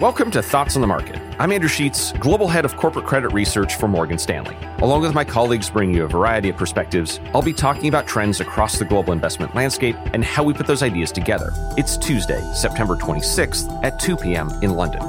Welcome to Thoughts on the Market. I'm Andrew Sheets, Global Head of Corporate Credit Research for Morgan Stanley. Along with my colleagues bringing you a variety of perspectives, I'll be talking about trends across the global investment landscape and how we put those ideas together. It's Tuesday, September 26th at 2 p.m. in London.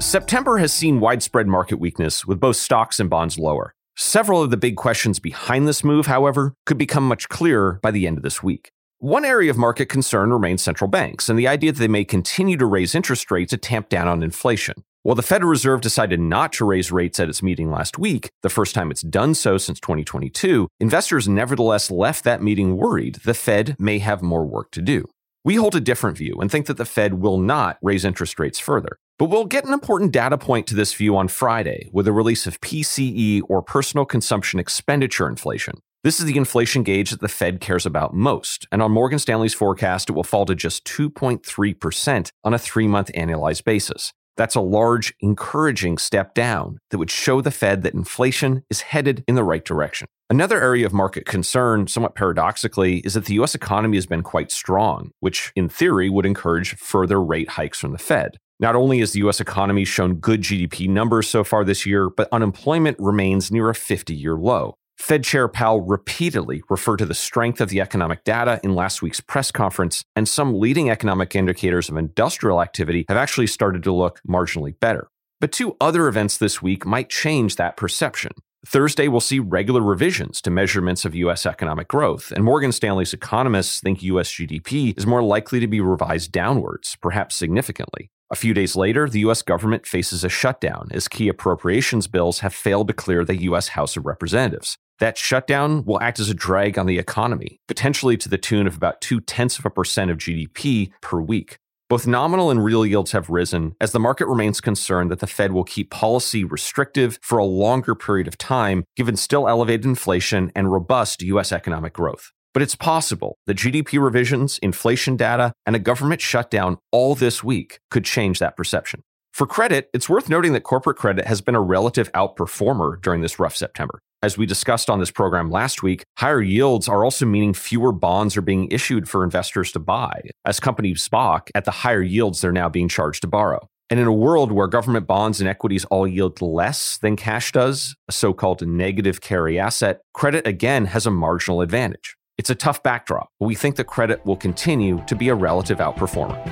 September has seen widespread market weakness with both stocks and bonds lower. Several of the big questions behind this move, however, could become much clearer by the end of this week. One area of market concern remains central banks and the idea that they may continue to raise interest rates to tamp down on inflation. While the Federal Reserve decided not to raise rates at its meeting last week, the first time it's done so since 2022, investors nevertheless left that meeting worried the Fed may have more work to do. We hold a different view and think that the Fed will not raise interest rates further. But we'll get an important data point to this view on Friday with the release of PCE or personal consumption expenditure inflation. This is the inflation gauge that the Fed cares about most, and on Morgan Stanley's forecast, it will fall to just 2.3% on a three month annualized basis. That's a large, encouraging step down that would show the Fed that inflation is headed in the right direction. Another area of market concern, somewhat paradoxically, is that the US economy has been quite strong, which in theory would encourage further rate hikes from the Fed. Not only has the US economy shown good GDP numbers so far this year, but unemployment remains near a 50 year low. Fed Chair Powell repeatedly referred to the strength of the economic data in last week's press conference, and some leading economic indicators of industrial activity have actually started to look marginally better. But two other events this week might change that perception. Thursday, we'll see regular revisions to measurements of U.S. economic growth, and Morgan Stanley's economists think U.S. GDP is more likely to be revised downwards, perhaps significantly. A few days later, the U.S. government faces a shutdown as key appropriations bills have failed to clear the U.S. House of Representatives. That shutdown will act as a drag on the economy, potentially to the tune of about two tenths of a percent of GDP per week. Both nominal and real yields have risen as the market remains concerned that the Fed will keep policy restrictive for a longer period of time, given still elevated inflation and robust U.S. economic growth. But it's possible that GDP revisions, inflation data, and a government shutdown all this week could change that perception. For credit, it's worth noting that corporate credit has been a relative outperformer during this rough September. As we discussed on this program last week, higher yields are also meaning fewer bonds are being issued for investors to buy, as companies balk at the higher yields they're now being charged to borrow. And in a world where government bonds and equities all yield less than cash does, a so called negative carry asset, credit again has a marginal advantage. It's a tough backdrop, but we think the credit will continue to be a relative outperformer.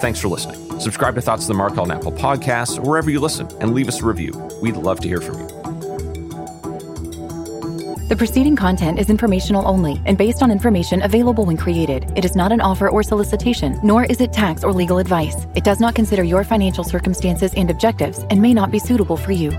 Thanks for listening. Subscribe to Thoughts of the Market on Apple Podcasts wherever you listen and leave us a review. We'd love to hear from you. The preceding content is informational only and based on information available when created. It is not an offer or solicitation, nor is it tax or legal advice. It does not consider your financial circumstances and objectives and may not be suitable for you.